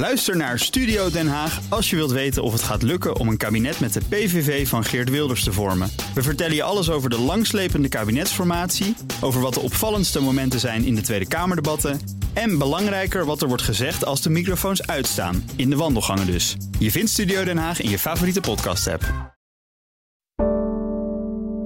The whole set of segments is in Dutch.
Luister naar Studio Den Haag als je wilt weten of het gaat lukken om een kabinet met de PVV van Geert Wilders te vormen. We vertellen je alles over de langslepende kabinetsformatie, over wat de opvallendste momenten zijn in de Tweede Kamerdebatten en belangrijker wat er wordt gezegd als de microfoons uitstaan, in de wandelgangen dus. Je vindt Studio Den Haag in je favoriete podcast-app.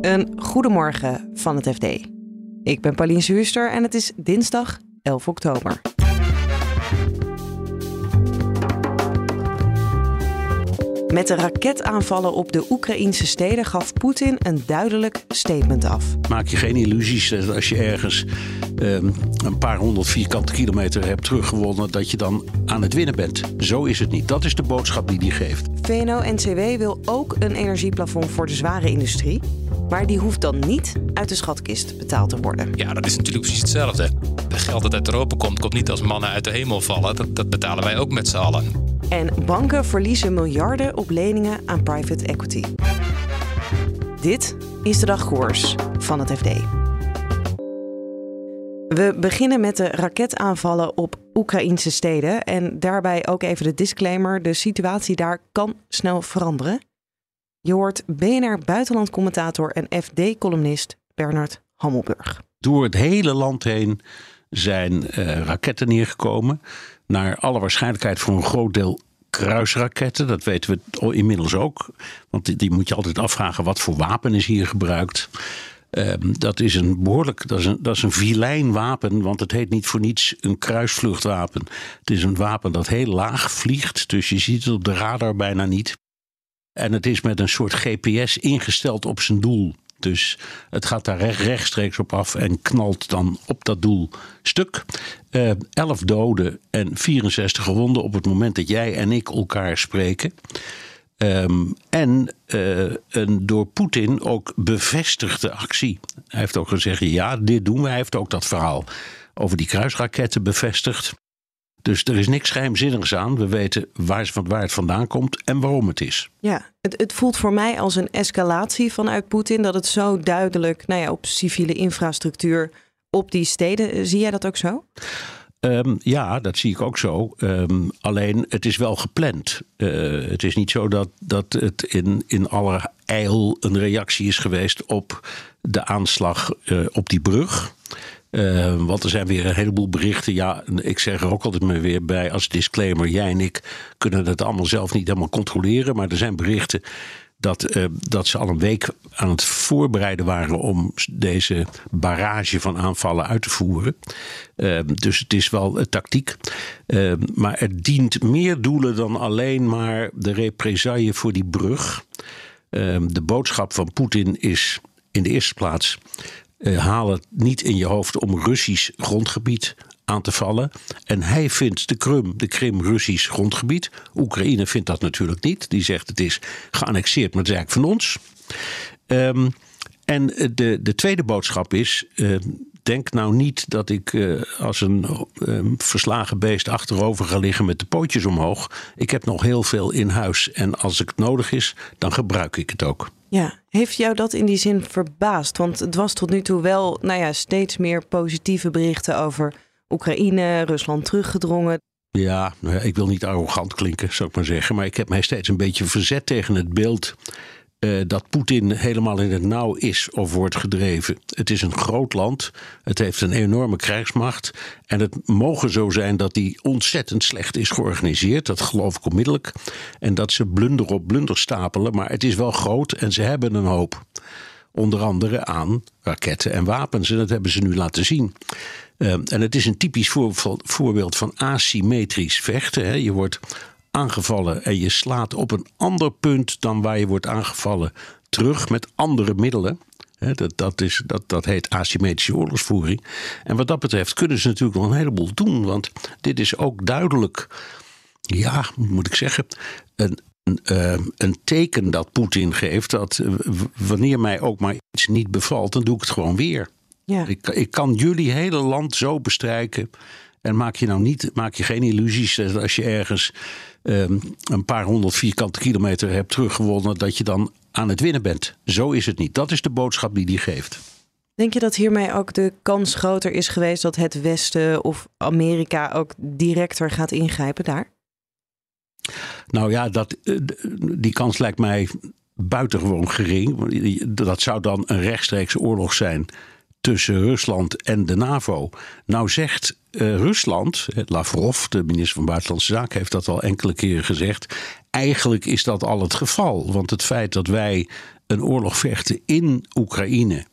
Een goedemorgen van het FD. Ik ben Pauline Zuurster en het is dinsdag 11 oktober. Met de raketaanvallen op de Oekraïnse steden gaf Poetin een duidelijk statement af. Maak je geen illusies dat als je ergens um, een paar honderd vierkante kilometer hebt teruggewonnen, dat je dan aan het winnen bent. Zo is het niet. Dat is de boodschap die hij geeft. VNO-NCW wil ook een energieplafond voor de zware industrie. Maar die hoeft dan niet uit de schatkist betaald te worden. Ja, dat is natuurlijk precies hetzelfde. Het geld dat uit Europa komt, komt niet als mannen uit de hemel vallen. Dat, dat betalen wij ook met z'n allen. En banken verliezen miljarden op leningen aan private equity. Dit is de dagkoers van het FD. We beginnen met de raketaanvallen op Oekraïnse steden. En daarbij ook even de disclaimer: de situatie daar kan snel veranderen. Je hoort BNR-buitenlandcommentator en FD-columnist Bernard Hammelburg. Door het hele land heen zijn uh, raketten neergekomen. Naar alle waarschijnlijkheid voor een groot deel kruisraketten. Dat weten we inmiddels ook. Want die, die moet je altijd afvragen: wat voor wapen is hier gebruikt? Um, dat is een behoorlijk, dat is een, dat is een vilijn wapen, want het heet niet voor niets een kruisvluchtwapen. Het is een wapen dat heel laag vliegt, dus je ziet het op de radar bijna niet. En het is met een soort GPS ingesteld op zijn doel. Dus het gaat daar rechtstreeks op af en knalt dan op dat doel stuk. Uh, 11 doden en 64 gewonden op het moment dat jij en ik elkaar spreken. Um, en uh, een door Poetin ook bevestigde actie. Hij heeft ook gezegd: ja, dit doen we. Hij heeft ook dat verhaal over die kruisraketten bevestigd. Dus er is niks geheimzinnigs aan. We weten waar, waar het vandaan komt en waarom het is. Ja, het, het voelt voor mij als een escalatie vanuit Poetin dat het zo duidelijk nou ja, op civiele infrastructuur op die steden. Zie jij dat ook zo? Um, ja, dat zie ik ook zo. Um, alleen het is wel gepland. Uh, het is niet zo dat, dat het in, in alle eil een reactie is geweest op de aanslag uh, op die brug. Uh, want er zijn weer een heleboel berichten. Ja, ik zeg er ook altijd maar weer bij als disclaimer: jij en ik kunnen het allemaal zelf niet helemaal controleren. Maar er zijn berichten dat, uh, dat ze al een week aan het voorbereiden waren om deze barrage van aanvallen uit te voeren. Uh, dus het is wel uh, tactiek. maar het dient meer doelen dan alleen maar de represaille voor die brug. de boodschap van Poetin is in de eerste plaats uh, haal het niet in je hoofd om Russisch grondgebied aan te vallen. En hij vindt de Krim, de Krim Russisch grondgebied. Oekraïne vindt dat natuurlijk niet. Die zegt het is geannexeerd, maar het is eigenlijk van ons. Um, en de, de tweede boodschap is. Uh, denk nou niet dat ik uh, als een uh, verslagen beest achterover ga liggen met de pootjes omhoog. Ik heb nog heel veel in huis en als het nodig is, dan gebruik ik het ook. Ja, heeft jou dat in die zin verbaasd? Want het was tot nu toe wel nou ja, steeds meer positieve berichten over Oekraïne, Rusland teruggedrongen. Ja, nou ik wil niet arrogant klinken, zou ik maar zeggen. Maar ik heb mij steeds een beetje verzet tegen het beeld uh, dat Poetin helemaal in het nauw is of wordt gedreven. Het is een groot land, het heeft een enorme krijgsmacht. En het mogen zo zijn dat die ontzettend slecht is georganiseerd. Dat geloof ik onmiddellijk. En dat ze blunder op blunder stapelen. Maar het is wel groot en ze hebben een hoop. Onder andere aan raketten en wapens. En dat hebben ze nu laten zien. Uh, en het is een typisch voorbeeld van asymmetrisch vechten. Hè. Je wordt aangevallen en je slaat op een ander punt dan waar je wordt aangevallen terug met andere middelen. dat, dat, is, dat, dat heet asymmetrische oorlogsvoering. En wat dat betreft kunnen ze natuurlijk nog een heleboel doen. Want dit is ook duidelijk, ja, moet ik zeggen, een, een, uh, een teken dat Poetin geeft. Dat uh, wanneer mij ook maar iets niet bevalt, dan doe ik het gewoon weer. Ja. Ik, ik kan jullie hele land zo bestrijken. En maak je nou niet, maak je geen illusies dat als je ergens een paar honderd vierkante kilometer hebt teruggewonnen, dat je dan aan het winnen bent. Zo is het niet. Dat is de boodschap die die geeft. Denk je dat hiermee ook de kans groter is geweest dat het Westen of Amerika ook directer gaat ingrijpen daar? Nou ja, dat, die kans lijkt mij buitengewoon gering. Dat zou dan een rechtstreekse oorlog zijn tussen Rusland en de NAVO. Nou zegt uh, Rusland, Lavrov, de minister van Buitenlandse Zaken, heeft dat al enkele keren gezegd. Eigenlijk is dat al het geval. Want het feit dat wij een oorlog vechten in Oekraïne,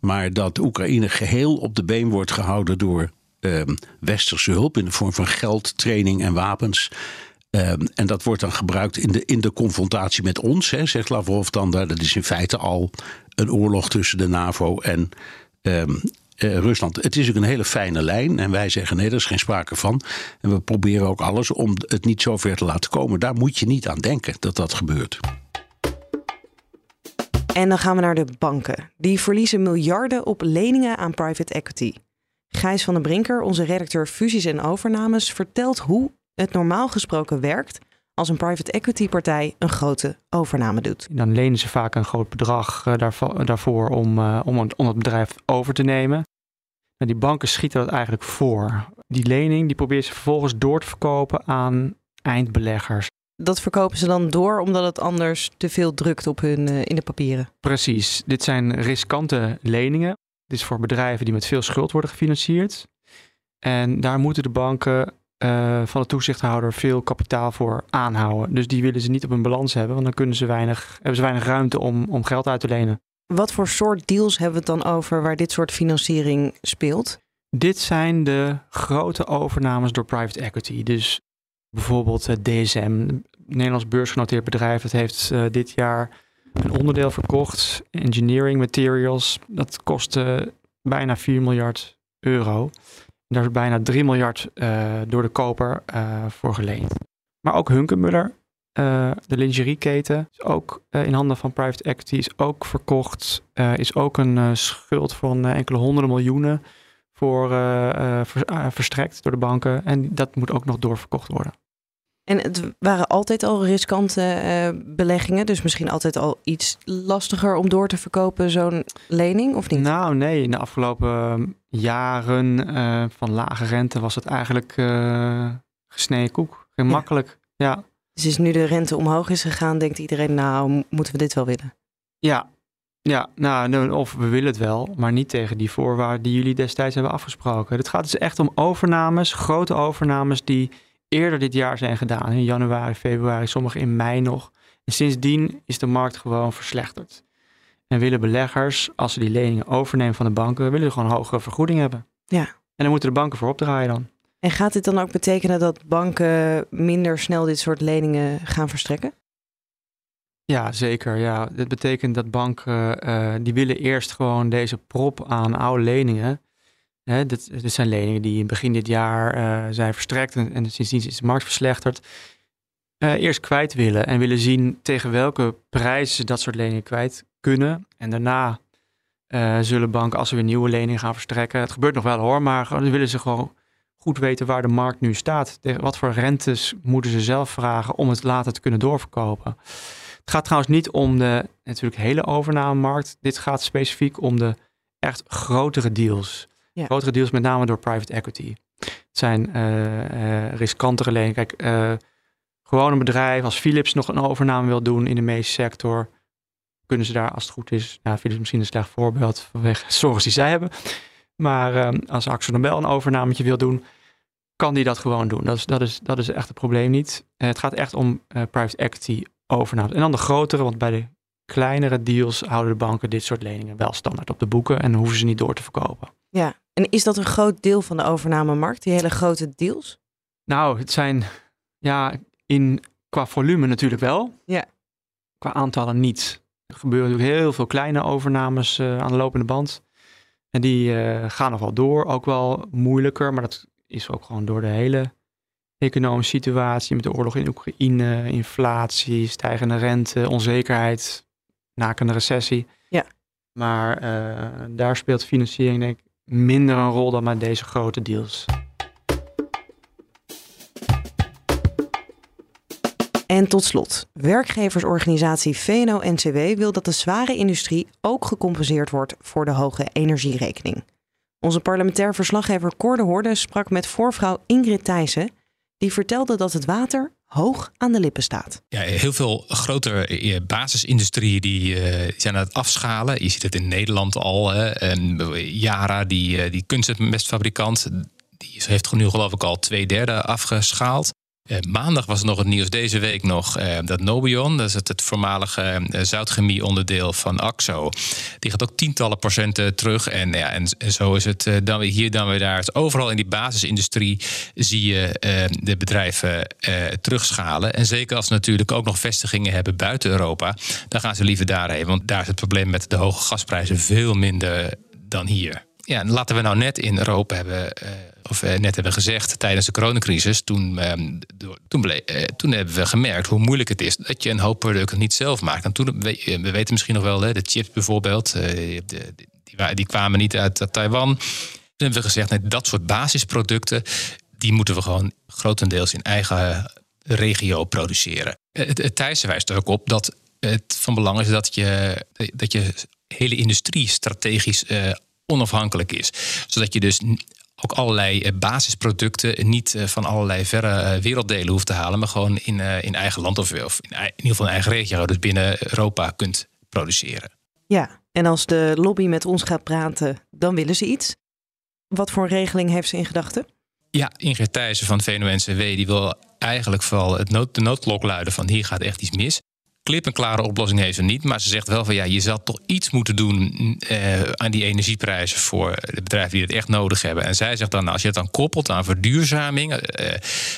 maar dat Oekraïne geheel op de been wordt gehouden door uh, westerse hulp in de vorm van geld, training en wapens. Ehm, en dat wordt dan gebruikt in de, in de confrontatie met ons, hè, zegt Lavrov dan. Dat is in feite al een oorlog tussen de NAVO en ehm, eh, Rusland. Het is ook een hele fijne lijn. En wij zeggen nee, daar is geen sprake van. En we proberen ook alles om het niet zo ver te laten komen. Daar moet je niet aan denken dat dat gebeurt. En dan gaan we naar de banken. Die verliezen miljarden op leningen aan private equity. Gijs van den Brinker, onze redacteur fusies en overnames, vertelt hoe het normaal gesproken werkt als een private equity partij een grote overname doet. Dan lenen ze vaak een groot bedrag eh, daarvoor om, eh, om, om het bedrijf over te nemen. En die banken schieten dat eigenlijk voor. Die lening die proberen ze vervolgens door te verkopen aan eindbeleggers. Dat verkopen ze dan door omdat het anders te veel drukt op hun uh, in de papieren. Precies. Dit zijn riskante leningen. Dit is voor bedrijven die met veel schuld worden gefinancierd. En daar moeten de banken uh, van de toezichthouder veel kapitaal voor aanhouden. Dus die willen ze niet op hun balans hebben, want dan kunnen ze weinig, hebben ze weinig ruimte om, om geld uit te lenen. Wat voor soort deals hebben we het dan over waar dit soort financiering speelt? Dit zijn de grote overnames door private equity. Dus bijvoorbeeld het DSM, Nederlands beursgenoteerd bedrijf, dat heeft uh, dit jaar een onderdeel verkocht, engineering materials. Dat kostte bijna 4 miljard euro. Daar is bijna 3 miljard uh, door de koper uh, voor geleend. Maar ook Hunkemuller, uh, de lingerieketen, is ook in handen van private equity, is ook verkocht. is ook een schuld van enkele honderden miljoenen voor ver, verstrekt door de banken. En dat moet ook nog doorverkocht worden. En het waren altijd al riskante uh, beleggingen, dus misschien altijd al iets lastiger om door te verkopen, zo'n lening, of niet? Nou, nee. In de afgelopen ehm, jaren uh, van lage rente was het eigenlijk uh, gesneden koek. Gemakkelijk, ja. ja. Dus is nu de rente omhoog is gegaan, denkt iedereen, nou, moeten we dit wel willen? Ja, ja, nou, of we willen het wel, maar niet tegen die voorwaarden die jullie destijds hebben afgesproken. Het gaat dus echt om overnames, grote overnames die eerder dit jaar zijn gedaan. In januari, februari, sommige in mei nog. En sindsdien is de markt gewoon verslechterd. En willen beleggers, als ze die leningen overnemen van de banken, willen gewoon een hogere vergoeding hebben. Ja. En dan moeten de banken voor opdraaien dan. En gaat dit dan ook betekenen dat banken minder snel dit soort leningen gaan verstrekken? Ja, zeker. Ja. Dit betekent dat banken, uh, die willen eerst gewoon deze prop aan oude leningen Hè, dit, zijn leningen die in begin dit jaar uh, zijn verstrekt en, en sindsdien is de markt verslechterd. Uh, eerst kwijt willen en willen zien tegen welke prijzen ze dat soort leningen kwijt kunnen. En daarna uh, zullen banken, als ze weer nieuwe leningen gaan verstrekken, het gebeurt nog wel hoor, maar dan willen ze gewoon goed weten waar de markt nu staat. Wat voor rentes moeten ze zelf vragen om het later te kunnen doorverkopen. Het gaat trouwens niet om de natuurlijk hele overnamemarkt. Dit gaat specifiek om de echt grotere deals. Ja. Grotere deals met name door private equity. Het zijn uh, riskantere leningen. Kijk, uh, gewoon een bedrijf als Philips nog een overname wil doen in de medische sector, kunnen ze daar als het goed is, nou Philips misschien een slecht voorbeeld vanwege zorgen die zij hebben, maar als Axel Nobel een overnametje wil doen, kan die dat gewoon doen. Dat is, dat is, dat is echt het probleem niet. het gaat echt om private equity overnames. En dan de grotere, want bij de kleinere deals houden de banken dit soort leningen wel standaard op de boeken en hoeven ze niet door te verkopen. Ja, en is dat een groot deel van de overnamemarkt, die hele grote deals? Nou, het zijn ja, in, qua volume natuurlijk wel. Ja. Qua aantallen niet. Er gebeuren natuurlijk heel veel kleine overnames uh, aan de lopende band. En die uh, gaan nog wel door, ook wel moeilijker, maar dat is ook gewoon door de hele economische situatie met de oorlog in Oekraïne, inflatie, stijgende rente, onzekerheid, nakende recessie. Ja. Maar uh, daar speelt financiering denk ik minder een rol dan met deze grote deals. En tot slot, werkgeversorganisatie VNO-NCW wil dat de zware industrie ook gecompenseerd wordt voor de hoge energierekening. Onze parlementair verslaggever Cor de Hoorde sprak met voorvrouw Ingrid Thijssen. Die vertelde dat het water hoog aan de lippen staat. Ja, heel veel grotere eh, basisindustrieën die, uh, zijn aan het afschalen. Je ziet het in Nederland al. Hè. En Yara, die, die kunstmestfabrikant, die heeft nu geloof ik al twee derde afgeschaald. Uh, maandag was er nog het nieuws, deze week nog, uh, dat Nobion, dat is het, voormalige uh, zoutchemie-onderdeel van AXO, die gaat ook tientallen procenten terug. En, ja, en, en zo is het dan weer hier, dan weer daar. Dus overal in die basisindustrie zie je de bedrijven terugschalen. En zeker als ze natuurlijk ook nog vestigingen hebben buiten Europa, dan gaan ze liever daarheen. Want daar is het probleem met de hoge gasprijzen veel minder dan hier. Ja, en laten we nou net in Europa hebben of uh, net hebben gezegd tijdens de coronacrisis, toen, uh, toen, uh, toen, hebben we gemerkt hoe moeilijk het is dat je een hoop producten niet zelf maakt. En toen, we, we weten misschien nog wel, hè, de chips bijvoorbeeld, die, die, kwamen niet uit Taiwan. Toen hebben we gezegd, dat soort basisproducten, die moeten we gewoon grotendeels in eigen regio produceren. Het, het Thijs wijst er ook op dat het van belang is dat je, dat je hele industrie strategisch onafhankelijk is. Zodat je dus ook allerlei eh, basisproducten niet eh, van allerlei verre eh, werelddelen hoeft te halen, maar gewoon in, in eigen land of, of in, in ieder geval in eigen regio, dus binnen Europa kunt produceren. Ja, en als de lobby met ons gaat praten, dan willen ze iets. Wat voor regeling heeft ze in gedachten? Ja, Ingrid Thijssen van VNO-NCW die wil eigenlijk vooral het nood, de noodklok luiden van hier gaat echt iets mis klip een klare oplossing heeft ze niet. Maar ze zegt wel van ja, je zal toch iets moeten doen uh, aan die energieprijzen voor de bedrijven die het echt nodig hebben. En zij zegt dan, nou, als je het dan koppelt aan verduurzaming, uh,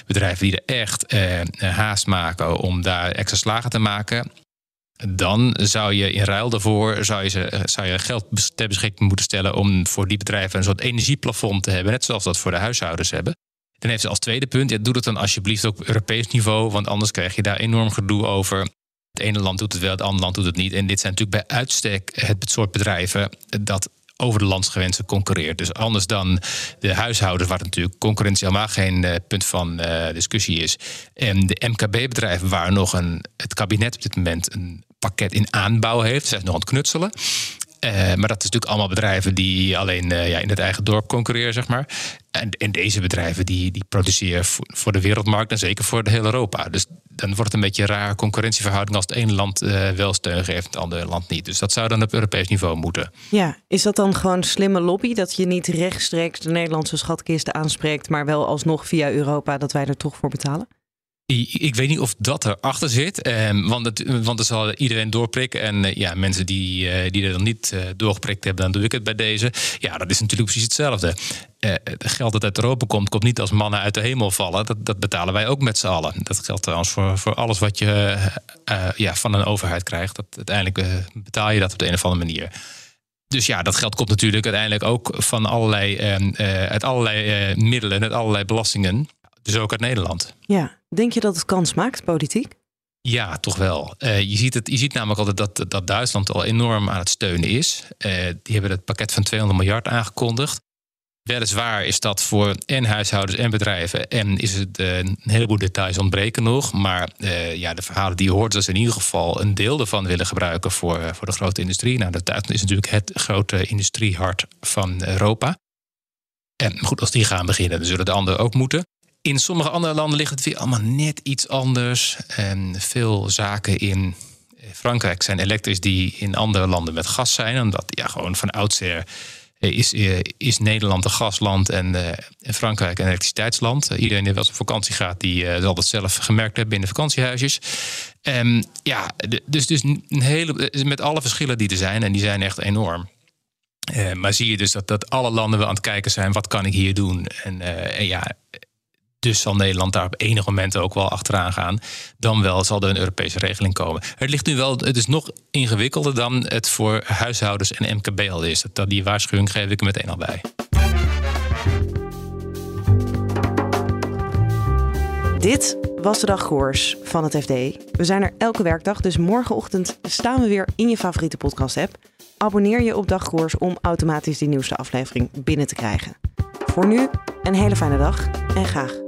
bedrijven die er echt uh, haast maken om daar extra slagen te maken. Dan zou je in ruil daarvoor zou je, zou je geld ter beschikking moeten stellen om voor die bedrijven een soort energieplafond te hebben. Net zoals dat voor de huishoudens hebben. Dan heeft ze als tweede punt, ja, doe dat dan alsjeblieft op Europees niveau, want anders krijg je daar enorm gedoe over het ene land doet het wel, het andere land doet het niet. En dit zijn natuurlijk bij uitstek het soort bedrijven dat over de landsgrenzen concurreert. Dus anders dan de huishoudens, waar natuurlijk concurrentie helemaal geen uh, punt van uh, discussie is. En de MKB-bedrijven, waar nog een, het kabinet op dit moment een pakket in aanbouw heeft. Zijn nog aan het knutselen. Uh, maar dat is natuurlijk allemaal bedrijven die alleen uh, ja, in het eigen dorp concurreren, zeg maar. En, en deze bedrijven die, die produceren voor, de wereldmarkt en zeker voor de hele Europa. Dus dan wordt het een beetje een rare concurrentieverhouding als het ene land uh, wel steun geeft en het andere land niet. Dus dat zou dan op Europees niveau moeten. Ja, is dat dan gewoon slimme lobby dat je niet rechtstreeks de Nederlandse schatkisten aanspreekt, maar wel alsnog via Europa dat wij er toch voor betalen? Ik weet niet of dat erachter zit. Eh, want, het, want er zal iedereen doorprikken. En eh, ja, mensen die, eh, die er dan niet eh, doorgeprikt hebben, dan doe ik het bij deze. Ja, dat is natuurlijk precies hetzelfde. Eh, het geld dat uit Europa komt, komt niet als mannen uit de hemel vallen. Dat, dat betalen wij ook met z'n allen. Dat geldt trouwens voor, voor alles wat je ja, van een overheid krijgt. Dat, uiteindelijk betaal je dat op de een of andere manier. Dus ja, dat geld komt natuurlijk uiteindelijk ook van allerlei, uit allerlei middelen, uit allerlei belastingen. Dus ook uit Nederland. Ja, denk je dat het kans maakt, politiek? Ja, toch wel. Uh, je, ziet het, je ziet namelijk altijd dat, dat Duitsland al enorm aan het steunen is. Uh, die hebben het pakket van 200 miljard aangekondigd. Weliswaar is dat voor en huishoudens en bedrijven. En is het uh, een heleboel details ontbreken nog. Maar ja, de verhalen die je hoort, dat ze in ieder geval een deel ervan willen gebruiken voor, voor de grote industrie. Nou, Duitsland is natuurlijk het grote industriehart van Europa. En goed, als die gaan beginnen, dan zullen de anderen ook moeten. In sommige andere landen ligt het weer allemaal net iets anders. En veel zaken in Frankrijk zijn elektrisch die in andere landen met gas zijn. Omdat ja, gewoon van oudsher is, is Nederland een gasland en, uh, Frankrijk een elektriciteitsland. iedereen die wel eens op vakantie gaat, die zal dat zelf gemerkt hebben in de vakantiehuisjes. Um, ja, dus, dus een hele, met alle verschillen die er zijn, en die zijn echt enorm. Maar zie je dus dat, dat alle landen wel aan het kijken zijn, wat kan ik hier doen? En, en ja, dus zal Nederland daar op enig moment ook wel achteraan gaan. Dan wel zal er een Europese regeling komen. Het ligt nu wel, het is nog ingewikkelder dan het voor huishoudens en MKB al is. Dat, die waarschuwing geef ik er meteen al bij. Dit was de dagkoers van het FD. We zijn er elke werkdag, dus morgenochtend staan we weer in je favoriete podcast-app. Abonneer je op Dagkoers om automatisch die nieuwste aflevering binnen te krijgen. Voor nu een hele fijne dag en graag